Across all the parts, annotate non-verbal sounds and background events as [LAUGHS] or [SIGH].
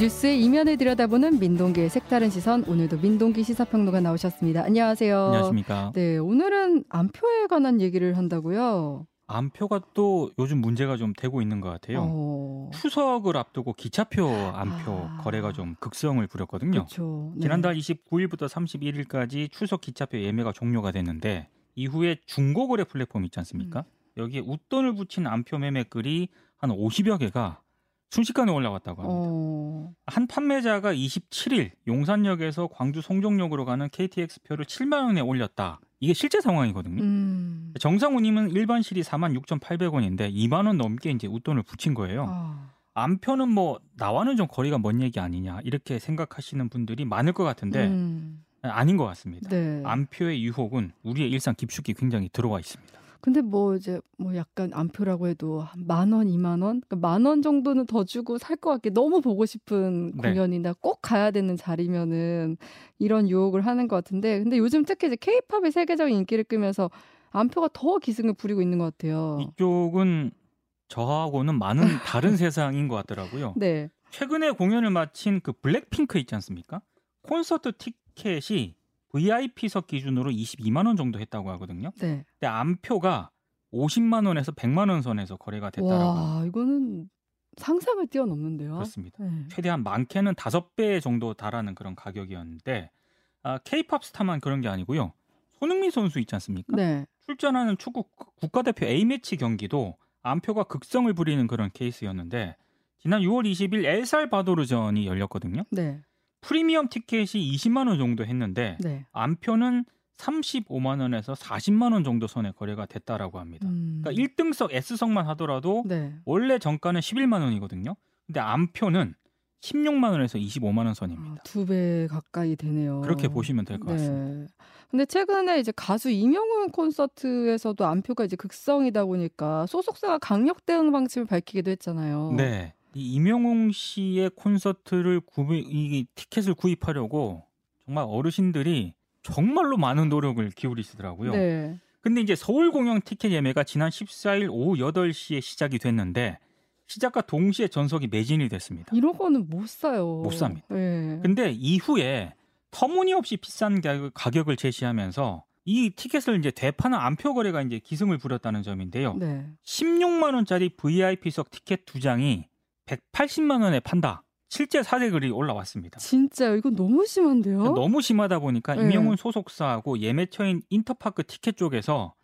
뉴스의 이면을 들여다보는 민동기의 색다른 시선 오늘도 민동기 시사평론가 나오셨습니다. 안녕하세요. 안녕하십니까. 네, 오늘은 안표에 관한 얘기를 한다고요. 안표가 또 요즘 문제가 좀 되고 있는 것 같아요. 어... 추석을 앞두고 기차표 안표 아... 거래가 좀 극성을 부렸거든요. 네. 지난달 29일부터 31일까지 추석 기차표 예매가 종료가 됐는데 이후에 중고거래 플랫폼 있지 않습니까? 음. 여기에 웃돈을 붙인 안표 매매글이 한 50여 개가 순식간에 올라갔다고 합니다. 어... 한 판매자가 27일 용산역에서 광주 송정역으로 가는 KTX 표를 7만 원에 올렸다. 이게 실제 상황이거든요. 음... 정상 운임은 일반 실이 4만 6,800원인데 2만 원 넘게 이제 웃돈을 붙인 거예요. 아... 안표는 뭐 나와는 좀 거리가 먼 얘기 아니냐 이렇게 생각하시는 분들이 많을 것 같은데 음... 아닌 것 같습니다. 네. 안표의 유혹은 우리의 일상 깊숙이 굉장히 들어와 있습니다. 근데 뭐 이제 뭐 약간 안표라고 해도 만 원, 이만 원, 그러니까 만원 정도는 더 주고 살 것 같게 너무 보고 싶은 네. 공연이나 꼭 가야 되는 자리면은 이런 유혹을 하는 것 같은데, 근데 요즘 특히 이제 케이팝이 세계적인 인기를 끄면서 안표가 더 기승을 부리고 있는 것 같아요. 이쪽은 저하고는 많은 [LAUGHS] 다른 세상인 것 같더라고요. 네. 최근에 공연을 마친 그 블랙핑크 있지 않습니까? 콘서트 티켓이 VIP석 기준으로 22만 원 정도 했다고 하거든요. 네. 근데 안표가 50만 원에서 100만 원 선에서 거래가 됐다라고 와, 이거는 상상을 뛰어넘는데요. 그렇습니다. 네. 최대한 많게는 다섯 배 정도 달하는 그런 가격이었는데 아, K-팝 스타만 그런 게 아니고요. 손흥민 선수 있지 않습니까? 네. 출전하는 축구 국가대표 A매치 경기도 안표가 극성을 부리는 그런 케이스였는데 지난 6월 20일 엘살바도르전이 열렸거든요. 네. 프리미엄 티켓이 20만 원 정도 했는데 네. 안표는 35만 원에서 40만 원 정도 선에 거래가 됐다라고 합니다. 음. 그러니까 1등석 S석만 하더라도 네. 원래 정가는 11만 원이거든요. 근데 안표는 16만 원에서 25만 원 선입니다. 아, 두배 가까이 되네요. 그렇게 보시면 될것 같습니다. 네. 근데 최근에 이제 가수 이명훈 콘서트에서도 안표가 이제 극성이다 보니까 소속사가 강력 대응 방침을 밝히기도 했잖아요. 네. 이 이명웅 씨의 콘서트를 구입, 이 티켓을 구입하려고 정말 어르신들이 정말로 많은 노력을 기울이시더라고요. 네. 근데 이제 서울 공연 티켓 예매가 지난 14일 오후 8시에 시작이 됐는데 시작과 동시에 전석이 매진이 됐습니다. 이런 거는 못 사요. 못 삽니다. 네. 근데 이후에 터무니없이 비싼 가격을 제시하면서 이 티켓을 이제 되파는 안표 거래가 이제 기승을 부렸다는 점인데요. 네. 16만 원짜리 VIP석 티켓 두 장이 180만 원에 판다. 실제 사례글이 올라왔습니다. 진짜 이건 너무 심한데요? 너무 심하다 보니까 네. 임영훈 소속사하고 예매처인 인터파크 티켓 쪽에서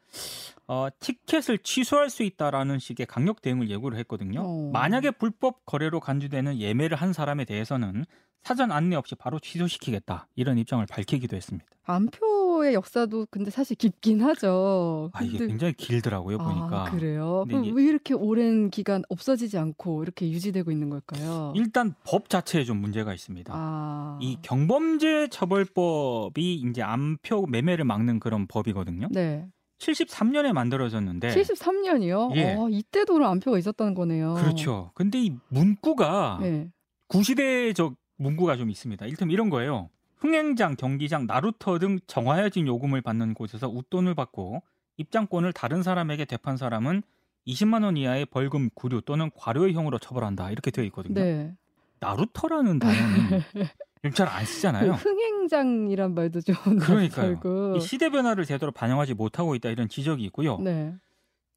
어, 티켓을 취소할 수 있다라는 식의 강력 대응을 예고를 했거든요. 어. 만약에 불법 거래로 간주되는 예매를 한 사람에 대해서는 사전 안내 없이 바로 취소시키겠다 이런 입장을 밝히기도 했습니다. 안표의 역사도 근데 사실 깊긴 하죠. 아 이게 근데- 굉장히 길더라고요 보니까. 아, 그래요? 그럼 이게- 왜 이렇게 오랜 기간 없어지지 않고 이렇게 유지되고 있는 걸까요? 일단 법 자체에 좀 문제가 있습니다. 아. 이 경범죄 처벌법이 이제 안표 매매를 막는 그런 법이거든요. 네. 73년에 만들어졌는데 73년이요? 예. 어, 이때도 안표가 있었다는 거네요. 그렇죠. 근데 이 문구가 네. 구시대적 문구가 좀 있습니다. 이를테면 이런 거예요. 흥행장, 경기장, 나루터 등 정화해진 요금을 받는 곳에서 웃돈을 받고 입장권을 다른 사람에게 대판 사람은 20만 원 이하의 벌금, 구류 또는 과료형으로 처벌한다. 이렇게 되어 있거든요. 네. 나루터라는 단어는 [LAUGHS] 잘안그 쓰잖아요. 흥행장이란 말도 좀 그러니까요. [LAUGHS] 이 시대 변화를 제대로 반영하지 못하고 있다 이런 지적이 있고요. 네.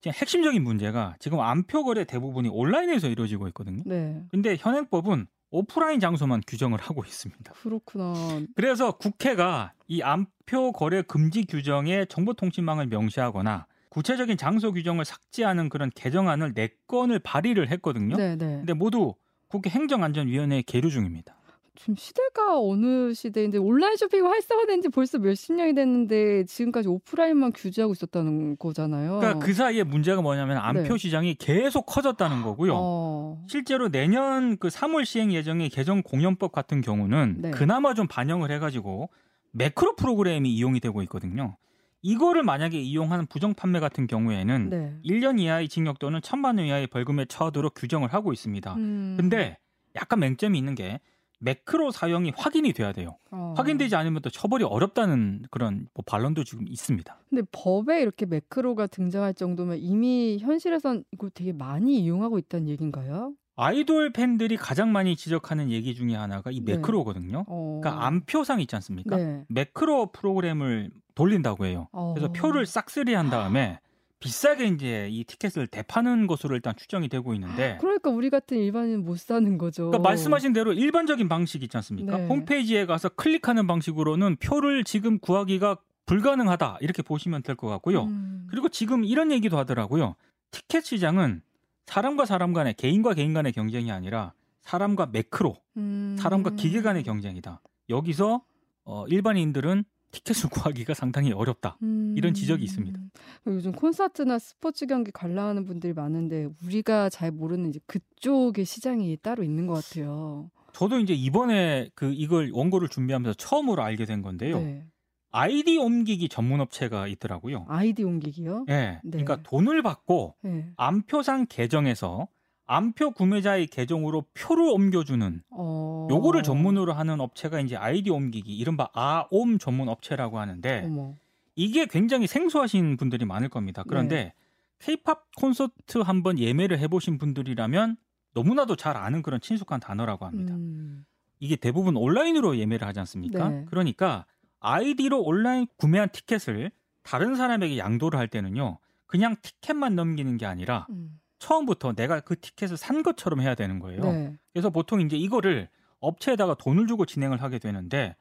지금 핵심적인 문제가 지금 안표 거래 대부분이 온라인에서 이루어지고 있거든요. 네. 근데 현행법은 오프라인 장소만 규정을 하고 있습니다. 그렇구나. 그래서 국회가 이 안표 거래 금지 규정에 정보통신망을 명시하거나 구체적인 장소 규정을 삭제하는 그런 개정안을 네 건을 발의를 했거든요. 네, 네. 근데 모두 국회 행정안전위원회에 계류 중입니다. 지금 시대가 어느 시대인데 온라인 쇼핑이 활성화된 지 벌써 몇십 년이 됐는데 지금까지 오프라인만 규제하고 있었다는 거잖아요. 그러니까 그 사이에 문제가 뭐냐면 안표 네. 시장이 계속 커졌다는 거고요. 어. 실제로 내년 그 3월 시행 예정의 개정 공연법 같은 경우는 네. 그나마 좀 반영을 해가지고 매크로 프로그램이 이용이 되고 있거든요. 이거를 만약에 이용하는 부정 판매 같은 경우에는 네. 1년 이하의 징역 또는 1천만 원 이하의 벌금에 처하도록 규정을 하고 있습니다. 음. 근데 약간 맹점이 있는 게 매크로 사용이 확인이 돼야 돼요. 어. 확인되지 않으면 또 처벌이 어렵다는 그런 뭐 반론도 지금 있습니다. 근데 법에 이렇게 매크로가 등장할 정도면 이미 현실에선 이거 되게 많이 이용하고 있다는 얘기인가요? 아이돌 팬들이 가장 많이 지적하는 얘기 중에 하나가 이 네. 매크로거든요. 어. 그러니까 암표상 있지 않습니까? 네. 매크로 프로그램을 돌린다고 해요. 그래서 어. 표를 싹쓸이 한 다음에 비싸게 이제 이 티켓을 대파는 것으로 일단 추정이 되고 있는데 그러니까 우리 같은 일반인 못 사는 거죠. 그러니까 말씀하신 대로 일반적인 방식 있지 않습니까? 네. 홈페이지에 가서 클릭하는 방식으로는 표를 지금 구하기가 불가능하다 이렇게 보시면 될 것 같고요. 음. 그리고 지금 이런 얘기도 하더라고요. 티켓 시장은 사람과 사람 간의 개인과 개인 간의 경쟁이 아니라 사람과 매크로, 음. 사람과 기계 간의 경쟁이다. 여기서 어, 일반인들은 티켓을 구하기가 상당히 어렵다. 음. 이런 지적이 있습니다. 요즘 콘서트나 스포츠 경기 관람하는 분들이 많은데 우리가 잘 모르는 이제 그쪽의 시장이 따로 있는 것 같아요. 저도 이제 이번에 그 이걸 원고를 준비하면서 처음으로 알게 된 건데요. 네. 아이디 옮기기 전문 업체가 있더라고요. 아이디 옮기기요? 예. 네. 그러니까 돈을 받고 네. 암표상 계정에서 암표 구매자의 계정으로 표를 옮겨주는 어. 요거를 전문으로 하는 업체가 이제 아이디 옮기기 이른바 아옴 전문 업체라고 하는데 어머. 이게 굉장히 생소하신 분들이 많을 겁니다. 네. 그런데 케이팝 콘서트 한번 예매를 해보신 분들이라면 너무나도 잘 아는 그런 친숙한 단어라고 합니다. 음. 이게 대부분 온라인으로 예매를 하지 않습니까? 네. 그러니까 아이디로 온라인 구매한 티켓을 다른 사람에게 양도를 할 때는요. 그냥 티켓만 넘기는 게 아니라 음. 처음부터 내가 그 티켓을 산 것처럼 해야 되는 거예요. 네. 그래서 보통 이제 이거를 업체에다가 돈을 주고 진행을 하게 되는데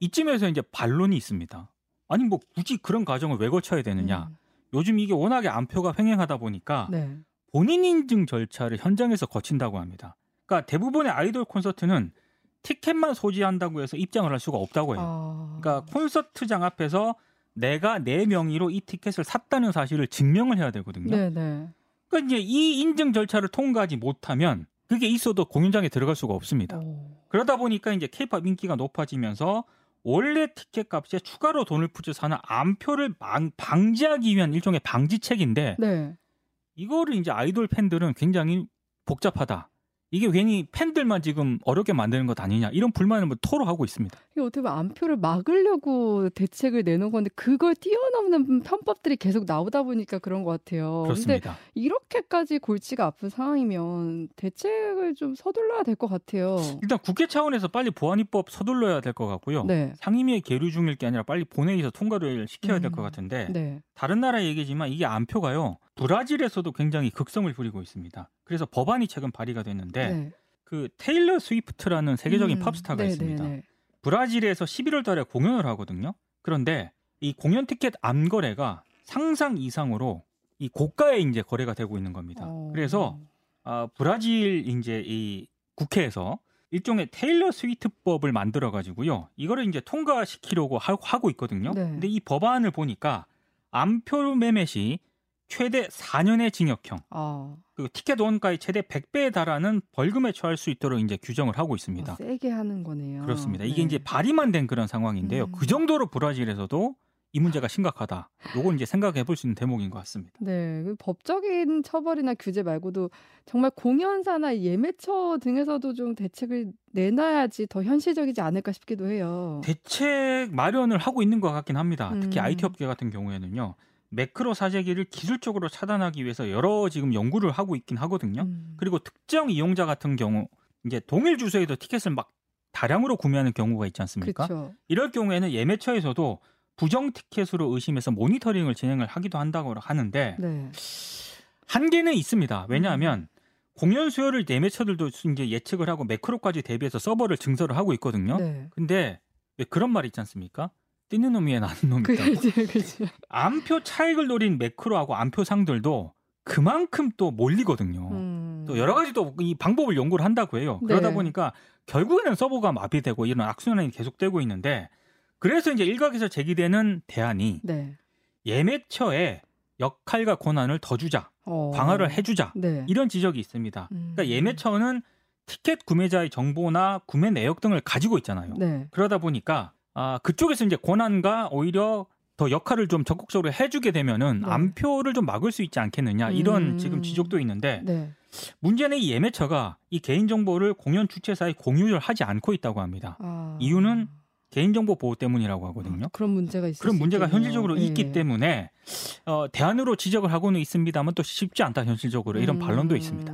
이쯤에서 이제 반론이 있습니다. 아니 뭐 굳이 그런 과정을 왜 거쳐야 되느냐? 음. 요즘 이게 워낙에 암표가 횡행하다 보니까 네. 본인 인증 절차를 현장에서 거친다고 합니다. 그러니까 대부분의 아이돌 콘서트는 티켓만 소지한다고 해서 입장을 할 수가 없다고 해요. 아. 그러니까 콘서트장 앞에서 내가 내 명의로 이 티켓을 샀다는 사실을 증명을 해야 되거든요. 네, 네. 그러니까 이제 이 인증 절차를 통과하지 못하면 그게 있어도 공연장에 들어갈 수가 없습니다. 오. 그러다 보니까 이제 케이팝 인기가 높아지면서 원래 티켓 값에 추가로 돈을 붙여서 하는 암표를 방, 방지하기 위한 일종의 방지책인데 네. 이거를 이제 아이돌 팬들은 굉장히 복잡하다. 이게 괜히 팬들만 지금 어렵게 만드는 것 아니냐 이런 불만을 뭐 토로하고 있습니다. 이게 어떻게 보면 암표를 막으려고 대책을 내놓은 건데 그걸 뛰어넘는 편법들이 계속 나오다 보니까 그런 것 같아요. 근데 그렇습니다. 이렇게까지 골치가 아픈 상황이면 대책을 좀 서둘러야 될 것 같아요. 일단 국회 차원에서 빨리 보완입법 서둘러야 될 것 같고요. 네. 상임위에 계류 중일 게 아니라 빨리 본회의에서 통과를 시켜야 될것 음. 같은데 네. 다른 나라 얘기지만 이게 암표가요 브라질에서도 굉장히 극성을 부리고 있습니다. 그래서 법안이 최근 발의가 됐는데 네. 그 테일러 스위프트라는 세계적인 음, 팝스타가 네, 있습니다. 네, 네. 브라질에서 11월 달에 공연을 하거든요. 그런데 이 공연 티켓 암 거래가 상상 이상으로 이 고가에 이제 거래가 되고 있는 겁니다. 어. 그래서 아, 브라질 이제 이 국회에서 일종의 테일러 스위트법을 만들어 가지고요. 이거를 이제 통과시키려고 하- 하고 있거든요. 네. 근데 이 법안을 보니까 암표 매매 시 최대 4년의 징역형, 아, 그리고 티켓 원가의 최대 100배에 달하는 벌금에 처할 수 있도록 이제 규정을 하고 있습니다. 어, 세게 하는 거네요. 그렇습니다. 이게 네. 이제 발의만 된 그런 상황인데요. 음. 그 정도로 브라질에서도 이 문제가 심각하다. 요건 이제 생각해 볼 수 있는 대목인 것 같습니다. 네, 그 법적인 처벌이나 규제 말고도 정말 공연사나 예매처 등에서도 좀 대책을 내놔야지 더 현실적이지 않을까 싶기도 해요. 대책 마련을 하고 있는 것 같긴 합니다. 특히 음. IT 업계 같은 경우에는요. 매크로 사재기를 기술적으로 차단하기 위해서 여러 지금 연구를 하고 있긴 하거든요. 음. 그리고 특정 이용자 같은 경우 이제 동일 주소에도 티켓을 막 다량으로 구매하는 경우가 있지 않습니까? 그렇죠. 이럴 경우에는 예매처에서도 부정 티켓으로 의심해서 모니터링을 진행을 하기도 한다고 하는데 네. 한계는 있습니다. 음. 왜냐하면 공연 수요를 예매처들도 이제 예측을 하고 매크로까지 대비해서 서버를 증설을 하고 있거든요. 네. 근데 왜 그런 말 있지 않습니까? 뛰는 놈 위에 나는 놈이다. 그렇지, 그렇지. 암표 차익을 노린 매크로하고 암표상들도 그만큼 또 몰리거든요. 음. 또 여러 가지 또 이 방법을 연구를 한다고 해요. 네. 그러다 보니까 결국에는 서버가 마비되고 이런 악순환이 계속되고 있는데 그래서 이제 일각에서 제기되는 대안이 네. 예매처에 역할과 권한을 더 주자, 어. 강화를 해주자 네. 이런 지적이 있습니다. 음. 그러니까 예매처는 티켓 구매자의 정보나 구매 내역 등을 가지고 있잖아요. 네. 그러다 보니까 아, 그쪽에서 이제 권한과 오히려 더 역할을 좀 적극적으로 해주게 되면은 네. 암표를 좀 막을 수 있지 않겠느냐 이런 음. 지금 지적도 있는데 네. 문제는 이 예매처가 이 개인정보를 공연 주최사에 공유를 하지 않고 있다고 합니다. 아. 이유는 개인정보 보호 때문이라고 하거든요. 그런 문제가 있을 그런 수 문제가 있겠네요. 현실적으로 예. 있기 때문에 어, 대안으로 지적을 하고는 있습니다만 또 쉽지 않다 현실적으로 이런 반론도 있습니다.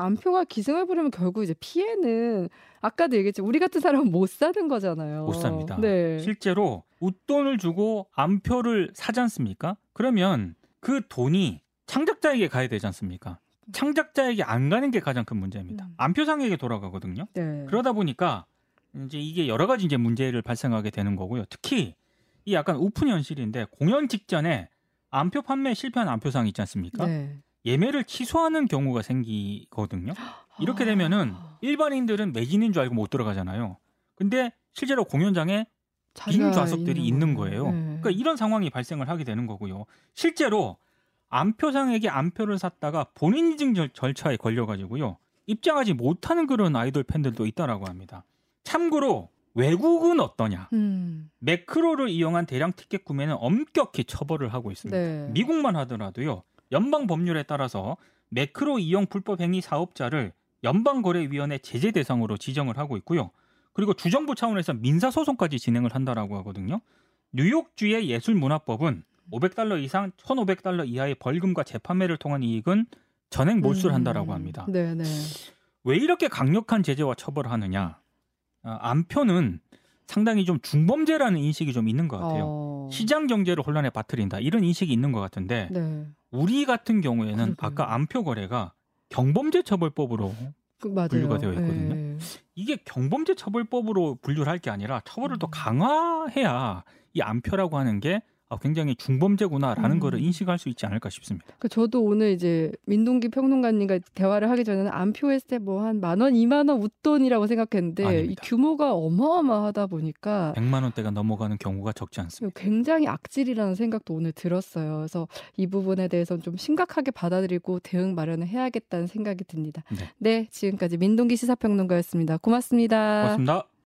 안표가 기승을 부리면 결국 이제 피해는 아까도 얘기했죠. 우리 같은 사람은 못 사는 거잖아요. 못 삽니다. 네. 실제로 웃돈을 주고 암표를 사지 않습니까? 그러면 그 돈이 창작자에게 가야 되지 않습니까? 창작자에게 안 가는 게 가장 큰 문제입니다. 음. 암표상에게 돌아가거든요. 네. 그러다 보니까 이제 이게 여러 가지 이제 문제를 발생하게 되는 거고요. 특히 이 약간 오픈 현실인데 공연 직전에 암표 판매 실패한 암표상 있지 않습니까? 네. 예매를 취소하는 경우가 생기거든요. 이렇게 아. 되면은 일반인들은 매진인 줄 알고 못 들어가잖아요. 근데 실제로 공연장에 빈 좌석들이 있는 거예요. 네. 그러니까 이런 상황이 발생을 하게 되는 거고요. 실제로 암표상에게 암표를 샀다가 본인 인증 절- 절차에 걸려가지고요. 입장하지 못하는 그런 아이돌 팬들도 있다라고 합니다. 참고로 외국은 어떠냐? 음. 매크로를 이용한 대량 티켓 구매는 엄격히 처벌을 하고 있습니다. 네. 미국만 하더라도요. 연방 법률에 따라서 매크로 이용 불법 행위 사업자를 연방거래위원회 제재 대상으로 지정을 하고 있고요. 그리고 주정부 차원에서 민사 소송까지 진행을 한다라고 하거든요. 뉴욕주의 예술문화법은 500달러 이상 1,500달러 이하의 벌금과 재판매를 통한 이익은 전액 몰수를 한다라고 합니다. 네, 네. 왜 이렇게 강력한 제재와 처벌을 하느냐? 아, 암표는 상당히 좀 중범죄라는 인식이 좀 있는 것 같아요. 어. 시장 경제를 혼란에 빠뜨린다 이런 인식이 있는 것 같은데 네. 우리 같은 경우에는 그러게요. 아까 암표 거래가 경범죄 처벌법으로 그. 분류가 되어 있거든요. 네. 이게 경범죄 처벌법으로 분류를 할 게 아니라 처벌을 더 음. 강화해야 이 암표라고 하는 게 아, 굉장히 중범죄구나라는 음. 거를 인식할 수 있지 않을까 싶습니다. 그 저도 오늘 이제 민동기 평론가님과 대화를 하기 전에는 안표 했을 때 뭐 한 만 원, 이만 원 웃돈이라고 생각했는데 이 아닙니다. 규모가 어마어마하다 보니까 100만 원대가 넘어가는 경우가 적지 않습니다. 굉장히 악질이라는 생각도 오늘 들었어요. 그래서 이 부분에 대해서는 좀 심각하게 받아들이고 대응 마련을 해야겠다는 생각이 듭니다. 네. 네, 지금까지 민동기 시사평론가였습니다. 고맙습니다. 고맙습니다.